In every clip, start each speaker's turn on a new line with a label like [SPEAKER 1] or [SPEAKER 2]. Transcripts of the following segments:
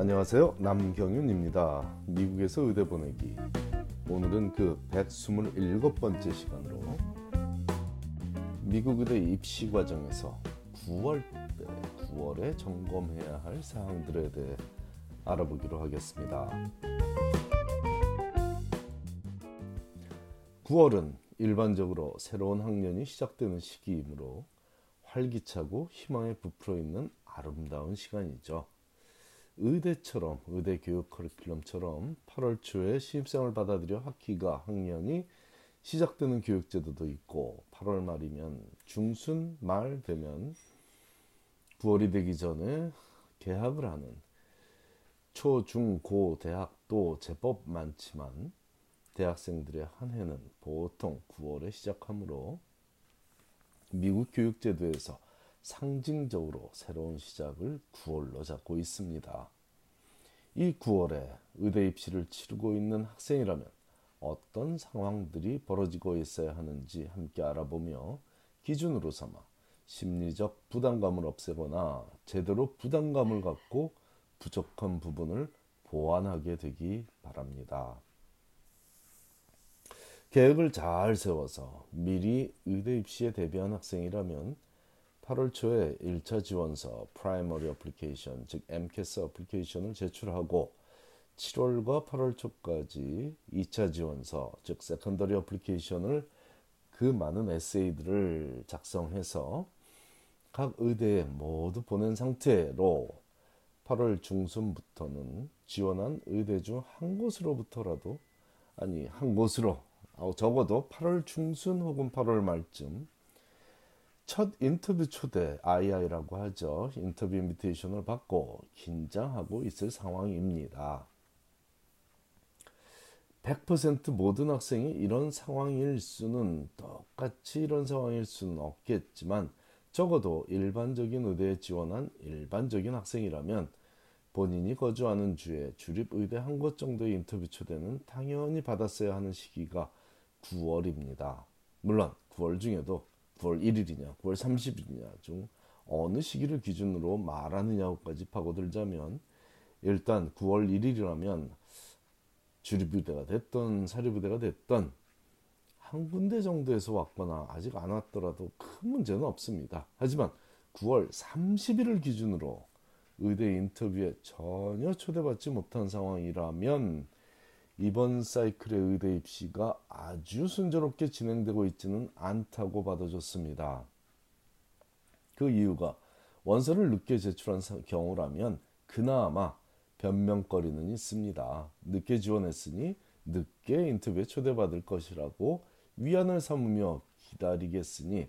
[SPEAKER 1] 안녕하세요. 남경윤입니다. 미국에서 의대 보내기. 오늘은 그 127번째 시간으로 미국 의대 입시 과정에서 9월 때 9월에 점검해야 할 사항들에 대해 알아보기로 하겠습니다. 9월은 일반적으로 새로운 학년이 시작되는 시기이므로 활기차고 희망에 부풀어 있는 아름다운 시간이죠. 의대처럼 의대 교육 커리큘럼처럼 8월 초에 신입생을 받아들여 학기가 학년이 시작되는 교육제도도 있고 8월 말이면 중순 말 되면 9월이 되기 전에 개학을 하는 초, 중, 고 대학도 제법 많지만 대학생들의 한 해는 보통 9월에 시작하므로 미국 교육제도에서 상징적으로 새로운 시작을 9월로 잡고 있습니다. 이 9월에 의대 입시를 치르고 있는 학생이라면 어떤 상황들이 벌어지고 있어야 하는지 함께 알아보며 기준으로 삼아 심리적 부담감을 없애거나 제대로 부담감을 갖고 부족한 부분을 보완하게 되기 바랍니다. 계획을 잘 세워서 미리 의대 입시에 대비한 학생이라면 8월 초에 1차 지원서 primary application 즉 MCAS 어플리케이션을 제출하고 7월과 8월 초까지 2차 지원서 즉 secondary application을 그 많은 에세이들을 작성해서 각 의대에 모두 보낸 상태로 8월 중순부터는 지원한 의대 중 한 곳으로부터라도 아니 한 곳으로 적어도 8월 중순 혹은 8월 말쯤 첫 인터뷰 초대 II라고 하죠. 인터뷰 인비테이션을 받고 긴장하고 있을 상황입니다. 100% 모든 학생이 이런 상황일 수는 똑같이 이런 상황일 수는 없겠지만 적어도 일반적인 의대에 지원한 일반적인 학생이라면 본인이 거주하는 주에 주립 의대 한 곳 정도의 인터뷰 초대는 당연히 받았어야 하는 시기가 9월입니다. 물론 9월 중에도 9월 1일이냐, 9월 30일이냐 중 어느 시기를 기준으로 말하느냐고까지 파고들자면 일단 9월 1일이라면 주립부대가 됐던 사립부대가 됐던 한 군데 정도에서 왔거나 아직 안 왔더라도 큰 문제는 없습니다. 하지만 9월 30일을 기준으로 의대 인터뷰에 전혀 초대받지 못한 상황이라면 이번 사이클의 의대 입시가 아주 순조롭게 진행되고 있지는 않다고 받아줬습니다. 그 이유가 원서를 늦게 제출한 경우라면 그나마 변명거리는 있습니다. 늦게 지원했으니 늦게 인터뷰에 초대받을 것이라고 위안을 삼으며 기다리겠으니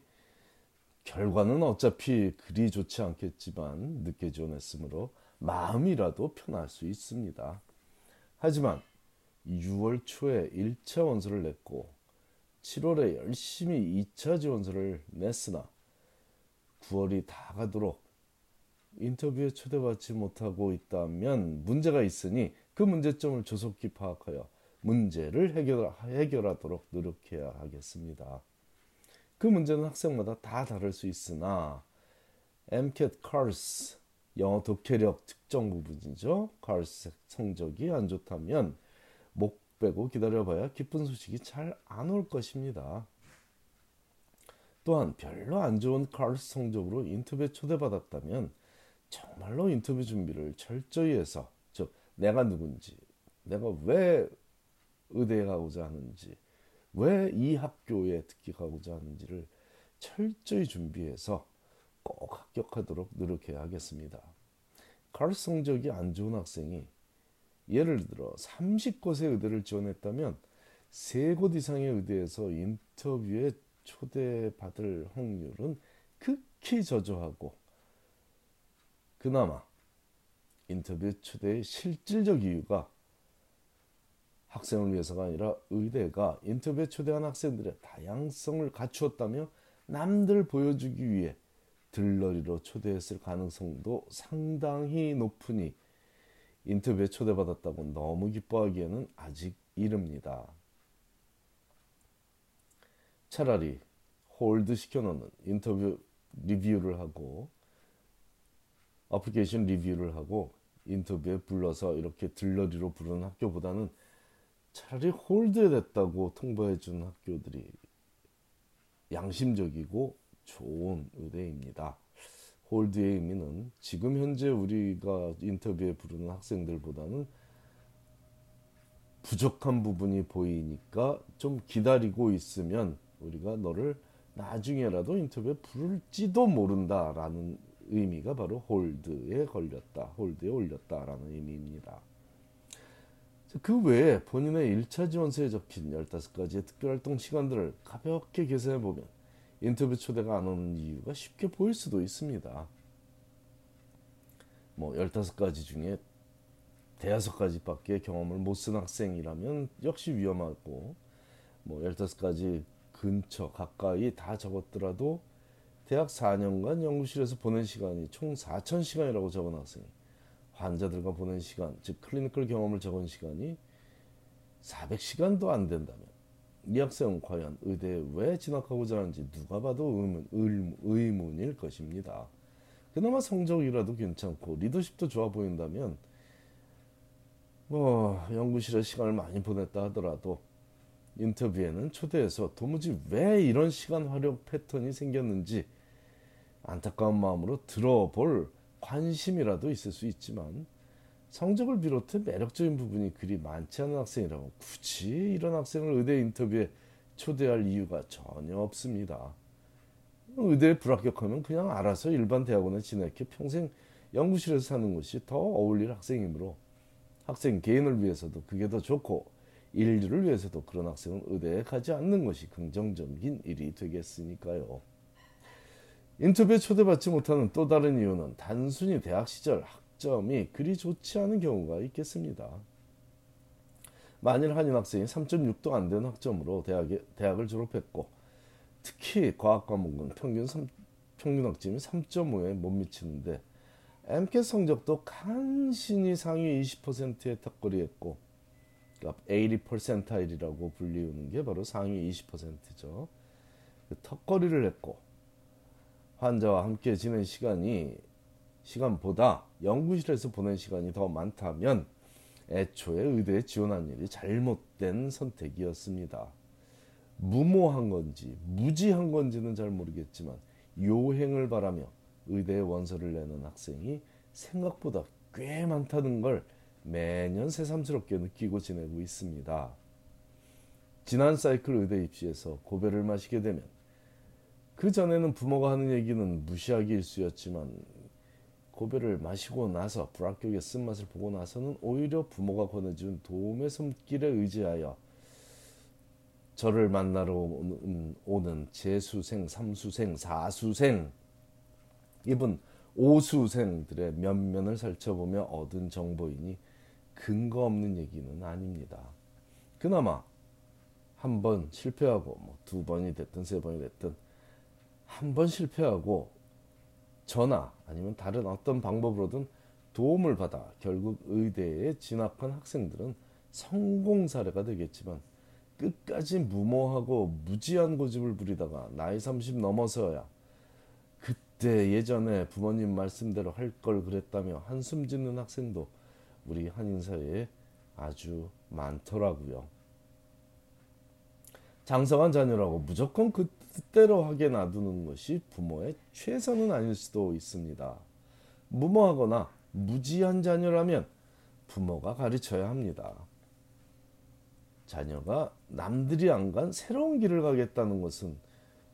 [SPEAKER 1] 결과는 어차피 그리 좋지 않겠지만 늦게 지원했으므로 마음이라도 편할 수 있습니다. 하지만 6월 초에 1차 원서를 냈고 7월에 열심히 2차 지원서를 냈으나 9월이 다 가도록 인터뷰에 초대받지 못하고 있다면 문제가 있으니 그 문제점을 조속히 파악하여 문제를 해결, 해결하도록 노력해야 하겠습니다. 그 문제는 학생마다 다 다를 수 있으나 MCAT CARS 영어 독해력 특정 부분이죠. CARS 성적이 안 좋다면 목 빼고 기다려봐야 기쁜 소식이 잘 안 올 것입니다. 또한 별로 안 좋은 카르스 성적으로 인터뷰에 초대받았다면 정말로 인터뷰 준비를 철저히 해서 즉 내가 누군지 내가 왜 의대에 가고자 하는지 왜 이 학교에 특히 가고자 하는지를 철저히 준비해서 꼭 합격하도록 노력해야 하겠습니다. 카르스 성적이 안 좋은 학생이 예를 들어 30곳의 의대를 지원했다면 3곳 이상의 의대에서 인터뷰에 초대받을 확률은 극히 저조하고 그나마 인터뷰 초대의 실질적 이유가 학생을 위해서가 아니라 의대가 인터뷰에 초대한 학생들의 다양성을 갖추었다며 남들 보여주기 위해 들러리로 초대했을 가능성도 상당히 높으니 인터뷰에 초대받았다고 너무 기뻐하기에는 아직 이릅니다. 차라리 hold 시켜놓는 인터뷰 리뷰를 하고 어플리케이션 리뷰를 하고 인터뷰에 불러서 이렇게 들러리로 부르는 학교보다는 차라리 hold에 됐다고 통보해 준 학교들이 양심적이고 좋은 의대입니다. hold의 의미는 지금 현재 우리가 인터뷰에 부르는 학생들보다는 부족한 부분이 보이니까 좀 기다리고 있으면 우리가 너를 나중에라도 인터뷰에 부를지도 모른다라는 의미가 바로 홀드에 걸렸다, 홀드에 올렸다라는 의미입니다. 그 외에 본인의 1차 지원서에 적힌 15가지의 특별활동 시간들을 가볍게 계산해 보면 인터뷰 초대가 안 오는 이유가 쉽게 보일 수도 있습니다. 뭐 15가지 중에 대여섯 가지밖에 경험을 못 쓴 학생이라면 역시 위험하고 뭐 15가지 근처 가까이 다 적었더라도 대학 4년간 연구실에서 보낸 시간이 총 4,000시간이라고 적은 학생이 환자들과 보낸 시간, 즉 클리니컬 경험을 적은 시간이 400시간도 안 된다면 이 학생은 과연 의대에 왜 진학하고자 하는지 누가 봐도 의문, 의문일 것입니다. 그나마 성적이라도 괜찮고 리더십도 좋아 보인다면 뭐 연구실에 시간을 많이 보냈다 하더라도 인터뷰에는 초대해서 도무지 왜 이런 시간 활용 패턴이 생겼는지 안타까운 마음으로 들어볼 관심이라도 있을 수 있지만 성적을 비롯해 매력적인 부분이 그리 많지 않은 학생이라고 굳이 이런 학생을 의대 인터뷰에 초대할 이유가 전혀 없습니다. 의대에 불합격하면 그냥 알아서 일반 대학원에 진학해 평생 연구실에서 사는 것이 더 어울릴 학생이므로 학생 개인을 위해서도 그게 더 좋고 인류를 위해서도 그런 학생은 의대에 가지 않는 것이 긍정적인 일이 되겠으니까요. 인터뷰에 초대받지 못하는 또 다른 이유는 단순히 대학 시절 학 점이 그리 좋지 않은 경우가 있겠습니다. 만일 한인 학생이 3.6도 안 되는 학점으로 대학에, 대학을 졸업했고 특히 과학 과목은 평균 3, 평균 학점이 3.5에 못 미치는데 MCAT 성적도 간신히 상위 20%에 턱걸이했고 그러니까 80%이라고 불리우는 게 바로 상위 20%죠. 그 턱걸이를 했고 환자와 함께 지낸 시간이 시간보다 연구실에서 보낸 시간이 더 많다면 애초에 의대에 지원한 일이 잘못된 선택이었습니다. 무모한 건지 무지한 건지는 잘 모르겠지만 요행을 바라며 의대에 원서를 내는 학생이 생각보다 꽤 많다는 걸 매년 새삼스럽게 느끼고 지내고 있습니다. 지난 사이클 의대 입시에서 고배를 마시게 되면 그 전에는 부모가 하는 얘기는 무시하기 일쑤였지만 고배를 마시고 나서 불합격의 쓴맛을 보고 나서는 오히려 부모가 권해준 도움의 손길에 의지하여 저를 만나러 오는 재수생, 삼수생, 사수생 이분 오수생들의 면면을 살펴보며 얻은 정보이니 근거 없는 얘기는 아닙니다. 그나마 한 번 실패하고 뭐 두 번이 됐든 세 번이 됐든 한 번 실패하고 전화 아니면 다른 어떤 방법으로든 도움을 받아 결국 의대에 진학한 학생들은 성공 사례가 되겠지만 끝까지 무모하고 무지한 고집을 부리다가 나이 30 넘어서야 그때 예전에 부모님 말씀대로 할 걸 그랬다며 한숨 짓는 학생도 우리 한인 사회에 아주 많더라고요. 장성한 자녀라고 무조건 그 대로 하게 놔두는 것이 부모의 최선은 아닐 수도 있습니다. 무모하거나 무지한 자녀라면 부모가 가르쳐야 합니다. 자녀가 남들이 안 간 새로운 길을 가겠다는 것은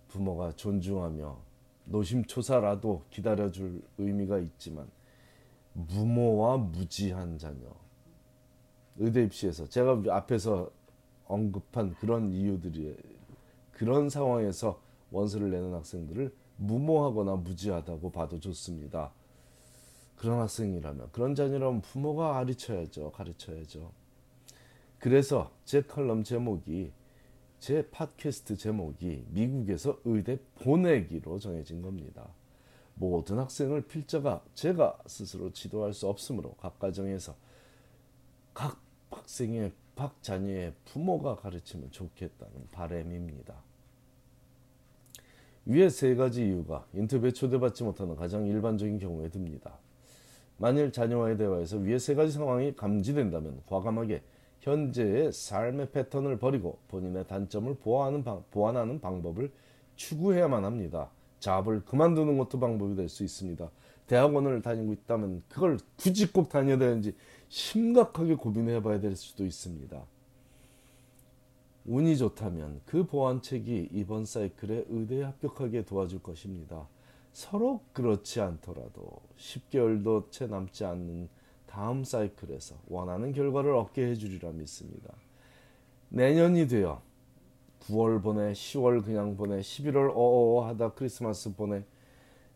[SPEAKER 1] 부모가 존중하며 노심초사라도 기다려줄 의미가 있지만 무모와 무지한 자녀 의대 입시에서 제가 앞에서 언급한 그런 이유들이 그런 상황에서 원서를 내는 학생들을 무모하거나 무지하다고 봐도 좋습니다. 그런 학생이라면 그런 자녀라면 부모가 가르쳐야죠. 가르쳐야죠. 그래서 제 칼럼 제목이 제 팟캐스트 제목이 미국에서 의대 보내기로 정해진 겁니다. 모든 학생을 필자가 제가 스스로 지도할 수 없으므로 각 가정에서 각 학생의 박 자녀의 부모가 가르치면 좋겠다는 바램입니다. 위에 세 가지 이유가 인터뷰에 초대받지 못하는 가장 일반적인 경우에 듭니다. 만일 자녀와의 대화에서 위의 세 가지 상황이 감지된다면 과감하게 현재의 삶의 패턴을 버리고 본인의 단점을 보완하는, 방, 보완하는 방법을 추구해야만 합니다. 잡을 그만두는 것도 방법이 될 수 있습니다. 대학원을 다니고 있다면 그걸 굳이 꼭 다녀야 되는지 심각하게 고민해 봐야 될 수도 있습니다. 운이 좋다면 그 보완책이 이번 사이클에 의대에 합격하게 도와줄 것입니다. 서로 그렇지 않더라도 10개월도 채 남지 않는 다음 사이클에서 원하는 결과를 얻게 해주리라 믿습니다. 내년이 되어 9월 보내, 10월 그냥 보내, 11월 어어 하다 크리스마스 보내,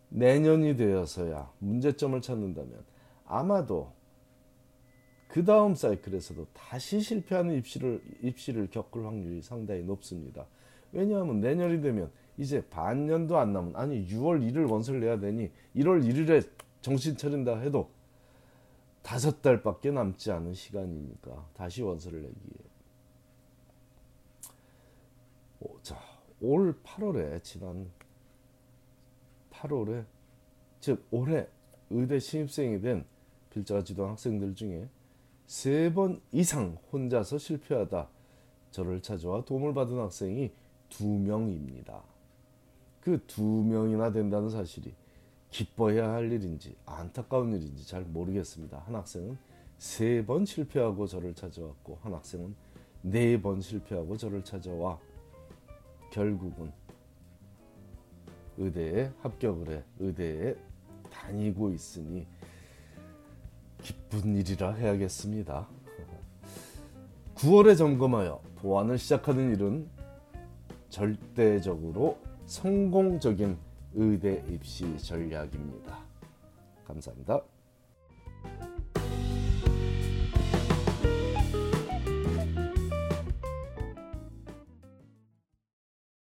[SPEAKER 1] 내년이 되어서야 문제점을 찾는다면 아마도 그 다음 사이클에서도 다시 실패하는 입시를, 입시를 겪을 확률이 상당히 높습니다. 왜냐하면 내년이 되면 이제 반년도 안 남은, 아니 6월 1일 원서를 내야 되니 1월 1일에 정신 차린다 해도 다섯 달밖에 남지 않은 시간이니까 다시 원서를 내기에. 자, 올 8월에 지난 8월에 즉 올해 의대 신입생이 된 필자가 지도한 학생들 중에 세 번 이상 혼자서 실패하다 저를 찾아와 도움을 받은 학생이 두 명입니다. 그 두 명이나 된다는 사실이 기뻐해야 할 일인지 안타까운 일인지 잘 모르겠습니다. 한 학생은 세 번 실패하고 저를 찾아왔고 한 학생은 네 번 실패하고 저를 찾아와 결국은 의대에 합격을 해 의대에 다니고 있으니 기쁜 일이라 해야겠습니다. 9월에 점검하여 보완을 시작하는 일은 절대적으로 성공적인 의대 입시 전략입니다. 감사합니다.